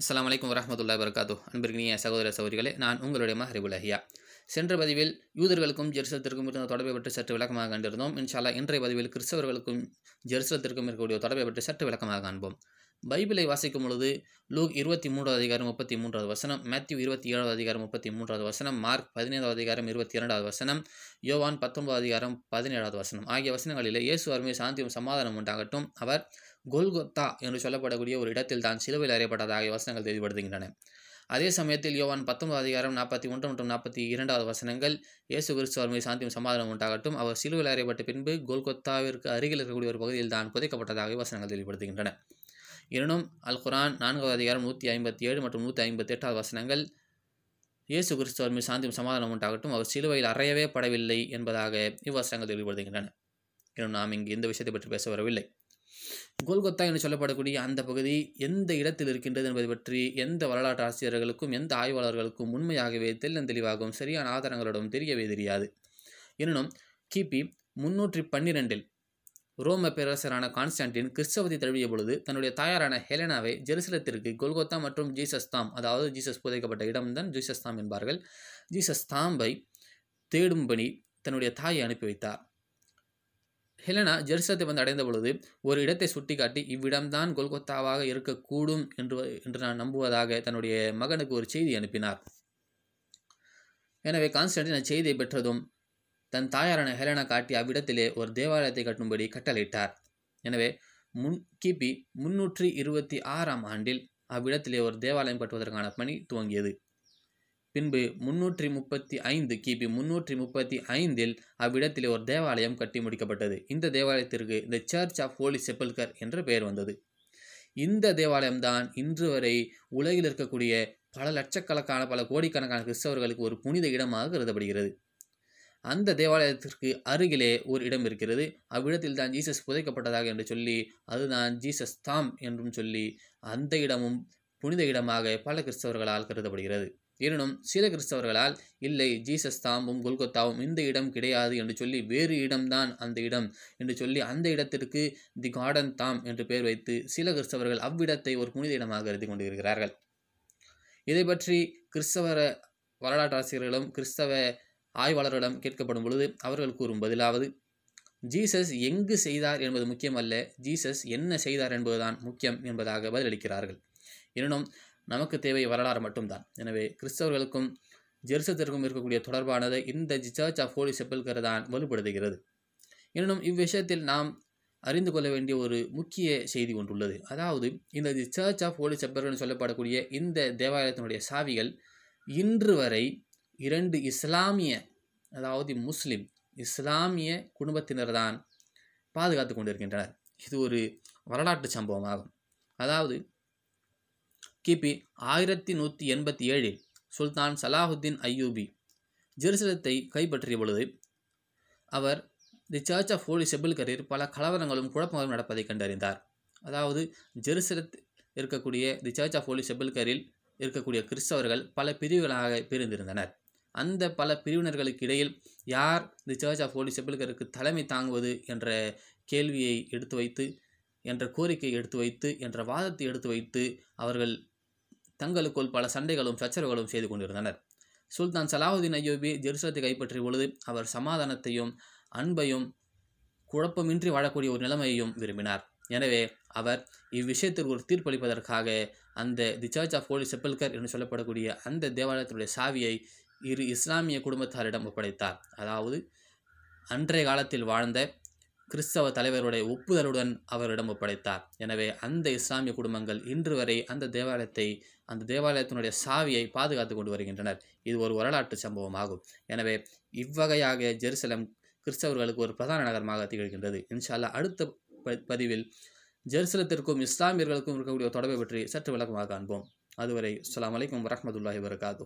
அஸ்லாம் வலைக்கம் வரமத்துல்லா வரகாத்து அன்பிற்கினிய சகோதர சகோதரிகளே நான் உங்களுடைய மஹரிபுலஹியா சென்ற பதிவில் யூதர்களுக்கும் ஜெருசலத்திற்கும் இருந்த தொடர்பை பற்றி சற்று விளக்கமாக கண்டிருந்தோம். இன்ஷால்லா இன்றைய பதிவில் கிறிஸ்தவர்களுக்கும் ஜெருசலத்திற்கும் இருக்கக்கூடிய தொடர்பை பற்றி சற்று விளக்கமாக காண்போம். பைபிளை வாசிக்கும் பொழுது லூக் இருபத்தி மூன்றாவது அதிகாரம் முப்பத்தி மூன்றாவது வசனம் மேத்யூ இருபத்தி ஏழாவது அதிகாரம் முப்பத்தி மூன்றாவது வசனம் மார்க் பதினைந்தாவது அதிகாரம் இருபத்தி இரண்டாவது வசனம் யோவான் பத்தொன்பது அதிகாரம் பதினேழாவது வசனம் ஆகிய வசனங்களிலே இயேசு அருமை சாந்தியும் சமாதானம் உண்டாகட்டும். அவர் கோல்கொத்தா என்று சொல்லப்படக்கூடிய ஒரு இடத்தில் தான் சிலுவையில் அறையப்பட்டதாக ஆகிய வசனங்கள் தெளிவுபடுத்துகின்றன அதே சமயத்தில் யோவான் பத்தொன்பது அதிகாரம் நாற்பத்தி ஒன்று மற்றும் நாற்பத்தி இரண்டாவது வசனங்கள் இயேசு கிறிஸ்து மீது சாந்தியும் சமாதானம் உண்டாகட்டும். அவர் சிலுவையில் அறையப்பட்ட பின்பு கோல்கொத்தாவிற்கு அருகில் இருக்கக்கூடிய ஒரு பகுதியில் தான் புதைக்கப்பட்டதாக வசனங்கள் தெளிவுபடுத்துகின்றன எனினும் அல் குரான் நான்காவது அதிகாரம் நூற்றி ஐம்பத்தி ஏழு மற்றும் நூற்றி ஐம்பத்தி எட்டாவது வசனங்கள் இயேசு கிறிஸ்து மீது சாந்தியும் சமாதானம் உண்டாகட்டும். அவர் சிலுவையில் அறையவே படவில்லை என்பதாக இவ்வசனங்கள் தெளிவுபடுத்துகின்றன இன்னும் நாம் இங்கு இந்த விஷயத்தை பற்றி பேச வரவில்லை. கோல்கொத்தா என்று சொல்லப்படக்கூடிய அந்த பகுதி எந்த இடத்தில் இருக்கின்றது என்பது பற்றி எந்த வரலாற்று ஆசிரியர்களுக்கும் எந்த ஆய்வாளர்களுக்கும் உண்மையாகவே தெளிவாகவும் சரியான ஆதாரங்களோடும் தெரியவே தெரியாது. எனினும் கிபி முன்னூற்றி பன்னிரெண்டில் ரோம பேரரசரான கான்ஸ்டான்டின் கிறிஸ்தவத்தை தழுவிய பொழுது தன்னுடைய தாயாரான ஹெலனாவை ஜெருசலத்திற்கு கொல்கொத்தா மற்றும் ஜீசஸ் தாம் அதாவது ஜீசஸ் புதைக்கப்பட்ட இடம்தான் ஜீசஸ் தாம் என்பார்கள். ஜீசஸ் தாம்பை தேடும்படி தன்னுடைய தாயை அனுப்பி வைத்தார். ஹெலனா ஜெருசலத்தை வந்து அடைந்த பொழுது ஒரு இடத்தை சுட்டிக்காட்டி இவ்விடம்தான் கொல்கத்தாவாக இருக்கக்கூடும் என்று என்று நான் நம்புவதாக தன்னுடைய மகனுக்கு ஒரு செய்தி அனுப்பினார். எனவே கான்ஸ்டன்டின் அச்செய்தியை பெற்றதும் தன் தாயாரான ஹெலனா காட்டி அவ்விடத்திலே ஒரு தேவாலயத்தை கட்டும்படி கட்டளையிட்டார். எனவே முன் கிபி முன்னூற்றி இருபத்தி ஆறாம் ஆண்டில் அவ்விடத்திலே ஒரு தேவாலயம் கட்டுவதற்கான பணி துவங்கியது. பின்பு முன்னூற்றி முப்பத்தி ஐந்து கிபி முன்னூற்றி முப்பத்தி ஐந்தில் அவ்விடத்திலே ஒரு தேவாலயம் கட்டி முடிக்கப்பட்டது. இந்த தேவாலயத்திற்கு the church of holy sepulchre என்ற பெயர் வந்தது. இந்த தேவாலயம்தான் இன்று வரை உலகில் இருக்கக்கூடிய பல லட்சக்கணக்கான பல கோடிக்கணக்கான கிறிஸ்தவர்களுக்கு ஒரு புனித இடமாக கருதப்படுகிறது. அந்த தேவாலயத்திற்கு அருகிலே ஒரு இடம் இருக்கிறது. அவ்விடத்தில் தான் ஜீசஸ் புதைக்கப்பட்டதாக என்று சொல்லி அதுதான் ஜீசஸ் தாம் என்றும் சொல்லி அந்த இடமும் புனித இடமாக பல கிறிஸ்தவர்களால் கருதப்படுகிறது. எனினும் சில கிறிஸ்தவர்களால் இல்லை ஜீசஸ் தாம்பும் கொல்கத்தாவும் இந்த இடம் கிடையாது என்று சொல்லி வேறு இடம்தான் அந்த இடம் என்று சொல்லி அந்த இடத்திற்கு தி கார்டன் தாம் என்று பெயர் வைத்து சில கிறிஸ்தவர்கள் அவ்விடத்தை ஒரு புனித இடமாக கருதி கொண்டிருக்கிறார்கள். இதை பற்றி கிறிஸ்தவர வரலாற்றாசிரியர்களும் கிறிஸ்தவ ஆய்வாளர்களிடம் கேட்கப்படும் பொழுது அவர்கள் கூறும் பதிலாவது ஜீசஸ் எங்கு செய்தார் என்பது முக்கியமல்ல ஜீசஸ் என்ன செய்தார் என்பதுதான் முக்கியம் என்பதாக பதிலளிக்கிறார்கள். எனினும் நமக்கு தேவை வரலாறு மட்டும்தான். எனவே கிறிஸ்தவர்களுக்கும் ஜெருசத்திற்கும் இருக்கக்கூடிய தொடர்பானது இந்த சர்ச் ஆஃப் ஹோலி செப்பல்கர் தான் வலுப்படுத்துகிறது. எனினும் இவ்விஷயத்தில் நாம் அறிந்து கொள்ள வேண்டிய ஒரு முக்கிய செய்தி ஒன்றுள்ளது அதாவது இந்த the church of holy sepulchre சொல்லப்படக்கூடிய இந்த தேவாலயத்தினுடைய சாவிகள் இன்று வரை இரண்டு இஸ்லாமிய அதாவது முஸ்லிம் இஸ்லாமிய குடும்பத்தினர் தான் பாதுகாத்து கொண்டிருக்கின்றனர். இது ஒரு வரலாற்று சம்பவமாகும். அதாவது கிபி ஆயிரத்தி நூற்றி எண்பத்தி ஏழில் சுல்தான் சலாஹுத்தீன் ஐயூபி ஜெருசலத்தை கைப்பற்றிய பொழுது அவர் தி சர்ச் ஆஃப் ஹோலி செபில்கரில் பல கலவரங்களும் குழப்பங்களும் நடப்பதை கண்டறிந்தார். அதாவது ஜெருசலத் இருக்கக்கூடிய தி சர்ச் ஆஃப் ஹோலி செபில்கரில் இருக்கக்கூடிய கிறிஸ்தவர்கள் பல பிரிவுகளாக பிரிந்திருந்தனர். அந்த பல பிரிவினர்களுக்கு இடையில் யார் தி சர்ச் ஆஃப் ஹோலி செபில்கருக்கு தலைமை தாங்குவது என்ற கேள்வியை எடுத்து வைத்து என்ற கோரிக்கையை எடுத்து வைத்து என்ற வாதத்தை எடுத்து வைத்து அவர்கள் தங்களுக்குள் பல சண்டைகளும் சச்சரவுகளும் செய்து கொண்டிருந்தனர். சுல்தான் சலாஹுதீன் ஐயோபி ஜெருசலத்தை கைப்பற்றிய பொழுது அவர் சமாதானத்தையும் அன்பையும் குழப்பமின்றி வாழக்கூடிய ஒரு நிலைமையையும் விரும்பினார். எனவே அவர் இவ்விஷயத்திற்கு ஒரு தீர்ப்பளிப்பதற்காக அந்த the church of holy sepulchre என்று சொல்லப்படக்கூடிய அந்த தேவாலயத்தினுடைய சாவியை இரு இஸ்லாமிய குடும்பத்தாரிடம் ஒப்படைத்தார். அதாவது அன்றைய காலத்தில் வாழ்ந்த கிறிஸ்தவ தலைவருடைய ஒப்புதலுடன் அவரிடம் ஒப்படைத்தார். எனவே அந்த இஸ்லாமிய குடும்பங்கள் இன்று வரை அந்த தேவாலயத்தை அந்த தேவாலயத்தினுடைய சாவியை பாதுகாத்து கொண்டு வருகின்றனர். இது ஒரு வரலாற்று சம்பவம் ஆகும் எனவே இவ்வகையாக ஜெருசலம் கிறிஸ்தவர்களுக்கு ஒரு பிரதான நகரமாக திகழ்கின்றது. இன்ஷால்லா அடுத்த பதிவில் ஜெருசலத்திற்கும் இஸ்லாமியர்களுக்கும் இருக்கக்கூடிய தொடர்பை பற்றி சற்று விளக்கமாக காண்போம். அதுவரை அலாம் வலைக்கம் வரமத்துல்லாஹி வரகாத்து